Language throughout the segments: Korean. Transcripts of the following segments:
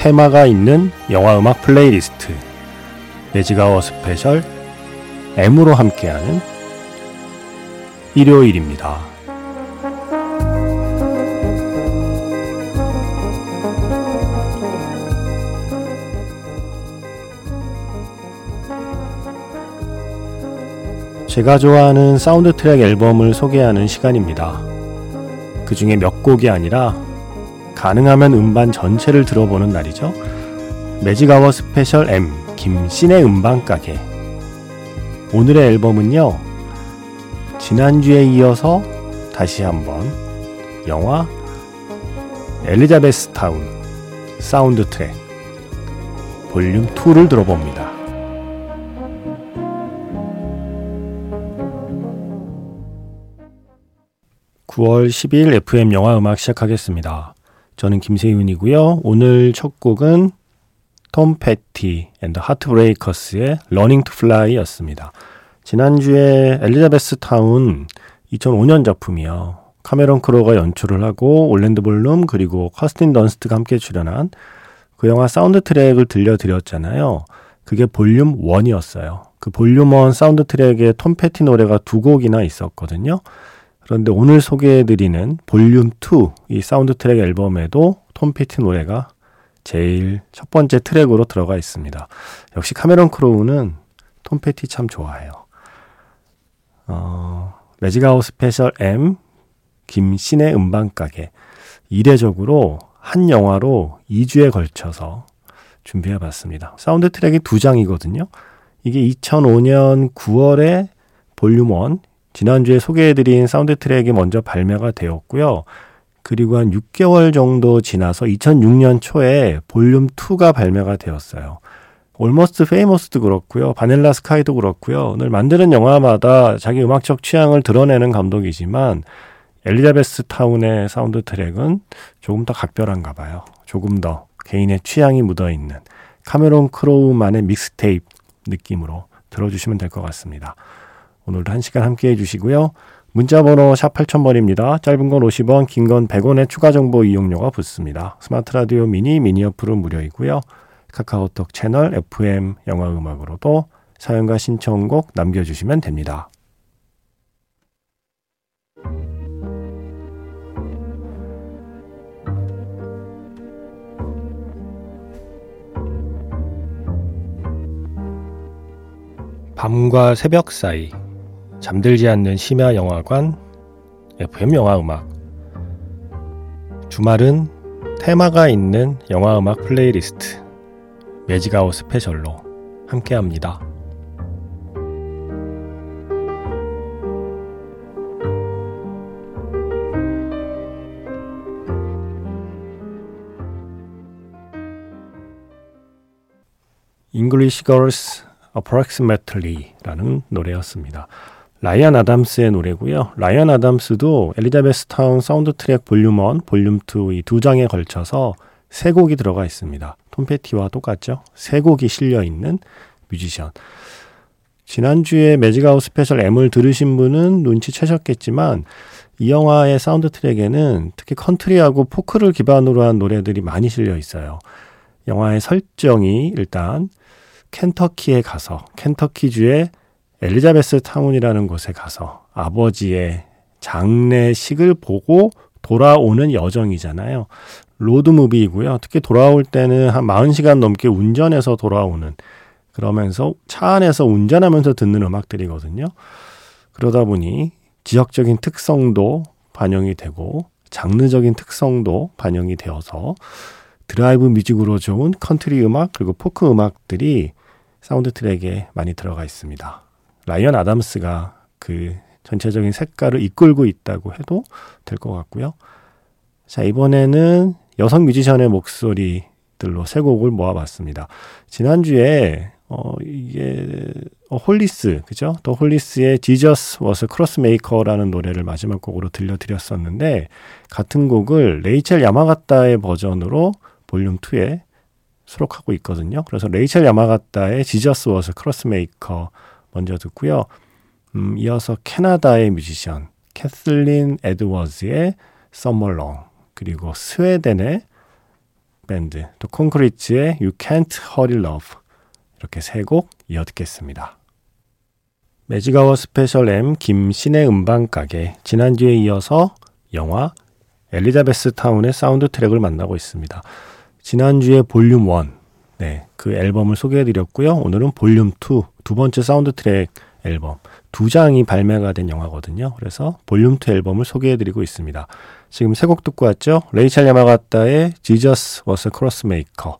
테마가 있는 영화 음악 플레이리스트 매직아워 스페셜 M으로 함께하는 일요일입니다. 제가 좋아하는 사운드 트랙 앨범을 소개하는 시간입니다. 그 중에 몇 곡이 아니라 가능하면 음반 전체를 들어보는 날이죠. 매직아워 스페셜 M 김세윤의 음반 가게 오늘의 앨범은요. 지난주에 이어서 다시 한번 영화 엘리자베스 타운 사운드 트랙 볼륨 2를 들어봅니다. 9월 10일 FM 영화 음악 시작하겠습니다. 저는 김세윤이고요. 오늘 첫 곡은 톰 패티 앤드 하트브레이커스의 Learning to Fly였습니다. 지난주에 엘리자베스 타운 2005년 작품이요. 카메론 크로우가 연출을 하고 올랜도 블룸 그리고 커스틴 던스트가 함께 출연한 그 영화 사운드 트랙을 들려드렸잖아요. 그게 볼륨 1이었어요. 그 볼륨 1 사운드 트랙에 톰 패티 노래가 두 곡이나 있었거든요. 그런데 오늘 소개해드리는 볼륨 2, 이 사운드 트랙 앨범에도 톰 패티 노래가 제일 첫 번째 트랙으로 들어가 있습니다. 역시 카메론 크로우는 톰 패티 참 좋아해요. 어, 매직아워 스페셜 M, 김세윤의 음반가게. 이례적으로 한 영화로 2주에 걸쳐서 준비해 봤습니다. 사운드 트랙이 두 장이거든요. 이게 2005년 9월에 볼륨 1, 지난주에 소개해드린 사운드 트랙이 먼저 발매가 되었고요. 그리고 한 6개월 정도 지나서 2006년 초에 볼륨 2가 발매가 되었어요. 올머스트 페이머스도 그렇고요. 바닐라 스카이도 그렇고요. 오늘 만드는 영화마다 자기 음악적 취향을 드러내는 감독이지만 엘리자베스 타운의 사운드 트랙은 조금 더 각별한가 봐요. 조금 더 개인의 취향이 묻어 있는 카메론 크로우만의 믹스테이프 느낌으로 들어주시면 될 것 같습니다. 오늘도 한 시간 함께 해 주시고요. 문자번호 샵 8000번입니다. 짧은 건 50원, 긴 건 100원의 추가 정보 이용료가 붙습니다. 스마트 라디오 미니, 미니 어플은 무료이고요. 카카오톡 채널 FM 영화음악으로도 사연과 신청곡 남겨주시면 됩니다. 밤과 새벽 사이 잠들지 않는 심야 영화관 FM 영화 음악 주말은 테마가 있는 영화 음악 플레이리스트 매직아워 스페셜로 함께합니다. English Girls Approximately라는 노래였습니다. 라이언 아담스의 노래고요. 라이언 아담스도 엘리자베스 타운 사운드 트랙 볼륨 1, 볼륨 2 이 두 장에 걸쳐서 세 곡이 들어가 있습니다. 톰 패티와 똑같죠? 세 곡이 실려 있는 뮤지션. 지난주에 매직아워 스페셜 M을 들으신 분은 눈치채셨겠지만 이 영화의 사운드 트랙에는 특히 컨트리하고 포크를 기반으로 한 노래들이 많이 실려 있어요. 영화의 설정이 일단 켄터키에 가서 켄터키주의 엘리자베스 타운이라는 곳에 가서 아버지의 장례식을 보고 돌아오는 여정이잖아요. 로드무비이고요. 특히 돌아올 때는 한 40시간 넘게 운전해서 돌아오는 그러면서 차 안에서 운전하면서 듣는 음악들이거든요. 그러다 보니 지역적인 특성도 반영이 되고 장르적인 특성도 반영이 되어서 드라이브 뮤직으로 좋은 컨트리 음악 그리고 포크 음악들이 사운드 트랙에 많이 들어가 있습니다. 라이언 아담스가 그 전체적인 색깔을 이끌고 있다고 해도 될 것 같고요. 자, 이번에는 여성 뮤지션의 목소리 곡들로 세 곡을 모아봤습니다. 지난주에 어 이게 어, 홀리스 그죠? 더 홀리스의 Jesus Was a Crossmaker라는 노래를 마지막 곡으로 들려드렸었는데 같은 곡을 레이첼 야마가타의 버전으로 볼륨 2에 수록하고 있거든요. 그래서 레이첼 야마가타의 Jesus Was a Crossmaker 먼저 듣고요. 음, 이어서 캐나다의 뮤지션 캐슬린 에드워즈의 Long 그리고 스웨덴의 밴드 더 콘크리츠의 You Can't Hurry Love 이렇게 세 곡 이어 듣겠습니다. 매직아워 스페셜 M 김신의 음반가게 지난주에 이어서 영화 엘리자베스 타운의 사운드 트랙을 만나고 있습니다. 지난주에 볼륨 1 네, 그 앨범을 소개해 드렸고요. 오늘은 볼륨 2 두 번째 사운드 트랙 앨범 두 장이 발매가 된 영화거든요. 그래서 볼륨 2 앨범을 소개해 드리고 있습니다. 지금 세 곡 듣고 왔죠. 레이첼 야마가타의 Jesus Was a Crossmaker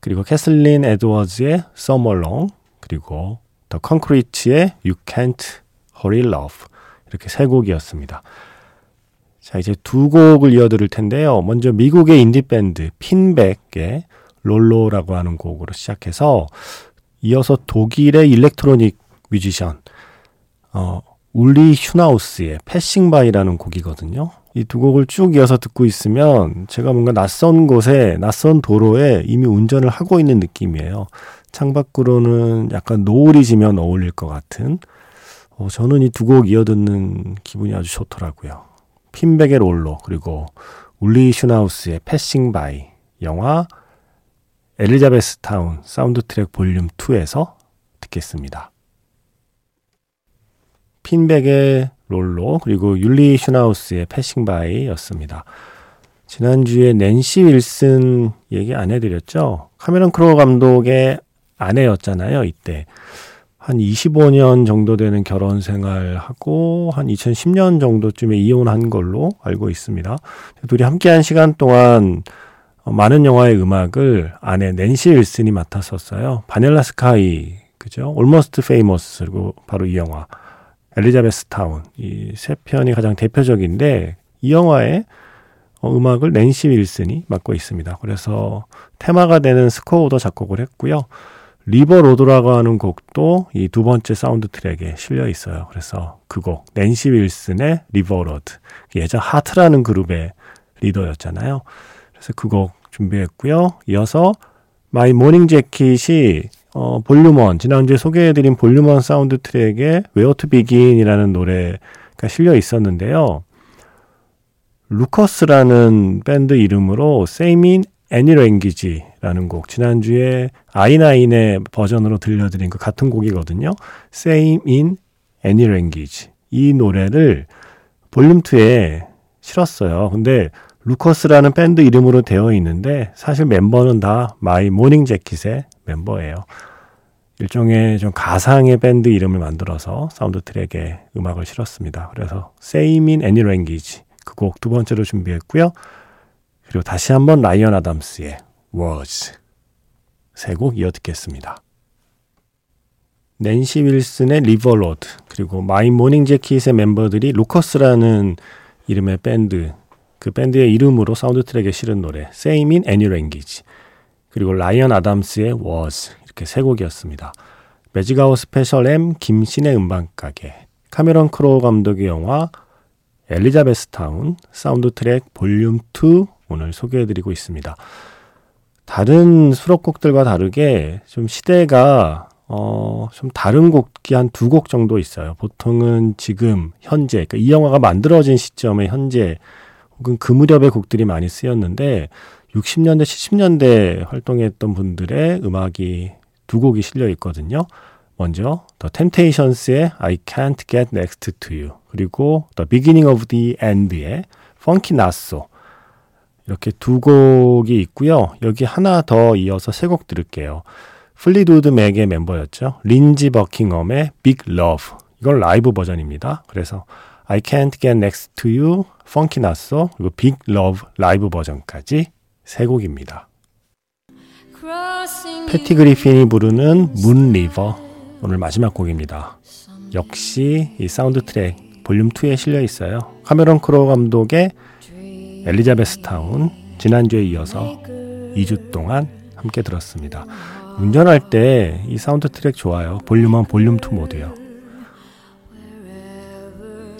그리고 캐슬린 에드워즈의 Summer Long 그리고 더 콘크리츠의 You Can't Hurry Love 이렇게 세 곡이었습니다. 자 이제 두 곡을 이어들을 텐데요. 먼저 미국의 인디 밴드 핀백의 Loro라고 하는 곡으로 시작해서 이어서 독일의 일렉트로닉 뮤지션 어, 울리 슈나우스의 Passing By라는 곡이거든요. 이 두 곡을 쭉 이어서 듣고 있으면 제가 뭔가 낯선 곳에 낯선 도로에 이미 운전을 하고 있는 느낌이에요. 창밖으로는 약간 노을이 지면 어울릴 것 같은 어, 저는 이 두 곡 이어 듣는 기분이 아주 좋더라고요. 핀백의 Loro 그리고 울리 슈나우스의 Passing By 영화 엘리자베스 타운 사운드 트랙 볼륨 2에서 듣겠습니다. 핀백의 Loro 그리고 울리 슈나우스의 Passing By였습니다. 지난주에 낸시 윌슨 얘기 안 해드렸죠? 카메론 크로우 감독의 아내였잖아요, 이때. 한 25년 정도 되는 결혼 생활하고 한 2010년 정도쯤에 이혼한 걸로 알고 있습니다. 둘이 함께한 시간 동안 많은 영화의 음악을 아내 낸시 윌슨이 맡았었어요. Vanilla Sky, 그죠? Almost Famous, 그리고 바로 이 영화. 엘리자베스 타운. 이 세 편이 가장 대표적인데, 이 영화의 어, 음악을 낸시 윌슨이 맡고 있습니다. 그래서 테마가 되는 스코어도 작곡을 했고요. River Road라고 하는 곡도 이 두 번째 사운드 트랙에 실려 있어요. 그래서 그 곡, 낸시 윌슨의 River Road. 예전 하트라는 그룹의 리더였잖아요. 그래서 그곡 준비했고요. 이어서 마이 모닝 재킷이 어, 볼륨 one, 지난주에 소개해드린 볼륨 one 사운드 트랙에 Where to Begin이라는 노래가 실려 있었는데요. 루커스라는 밴드 이름으로 in Any Language라는 곡 지난주에 아이나인의 버전으로 들려드린 그 같은 곡이거든요. Same in Any Language 이 노래를 볼륨 2에 실었어요. 근데 루커스라는 밴드 이름으로 되어 있는데 사실 멤버는 다 마이 모닝 재킷의 멤버예요. 일종의 좀 가상의 밴드 이름을 만들어서 사운드 트랙에 음악을 실었습니다. 그래서 Same in Any Language 그 곡 두 번째로 준비했고요. 그리고 다시 한번 라이언 아담스의 Words 세 곡 이어 듣겠습니다. 낸시 윌슨의 River Road 그리고 마이 모닝 재킷의 멤버들이 루커스라는 이름의 밴드 그 밴드의 이름으로 사운드 트랙에 실은 노래 Same in Any Language 그리고 라이언 아담스의 Words 이렇게 세 곡이었습니다. 매직아워 스페셜 M 김신의 음반가게 카메론 크로우 감독의 영화 엘리자베스 타운 사운드 트랙 볼륨 2 오늘 소개해드리고 있습니다. 다른 수록곡들과 다르게 좀 시대가 어, 좀 다른 곡이 한 두 곡 정도 있어요. 보통은 지금 현재 그러니까 이 영화가 만들어진 시점에 현재 혹은 그 무렵의 곡들이 많이 쓰였는데 60년대, 70년대 활동했던 분들의 음악이 두 곡이 실려 있거든요. 먼저 The Temptations의 I Can't Get Next to You 그리고 The Beginning of the End의 Funky Nassau 이렇게 두 곡이 있고요. 여기 하나 더 이어서 세 곡 들을게요. 플리드우드 맥의 멤버였죠. 린지 버킹엄의 Big Love 이건 라이브 버전입니다. 그래서 I Can't Get Next to You, Funky Nassau 그리고 Big Love 라이브 버전까지 세 곡입니다. 패티 그리핀이 부르는 Moon River 오늘 마지막 곡입니다. 역시 이 사운드 트랙 볼륨 2에 실려 있어요. 카메론 크로우 감독의 엘리자베스 타운 지난주에 이어서 2주 동안 함께 들었습니다. 운전할 때 이 사운드 트랙 좋아요. 볼륨 1, 볼륨 2 모두요.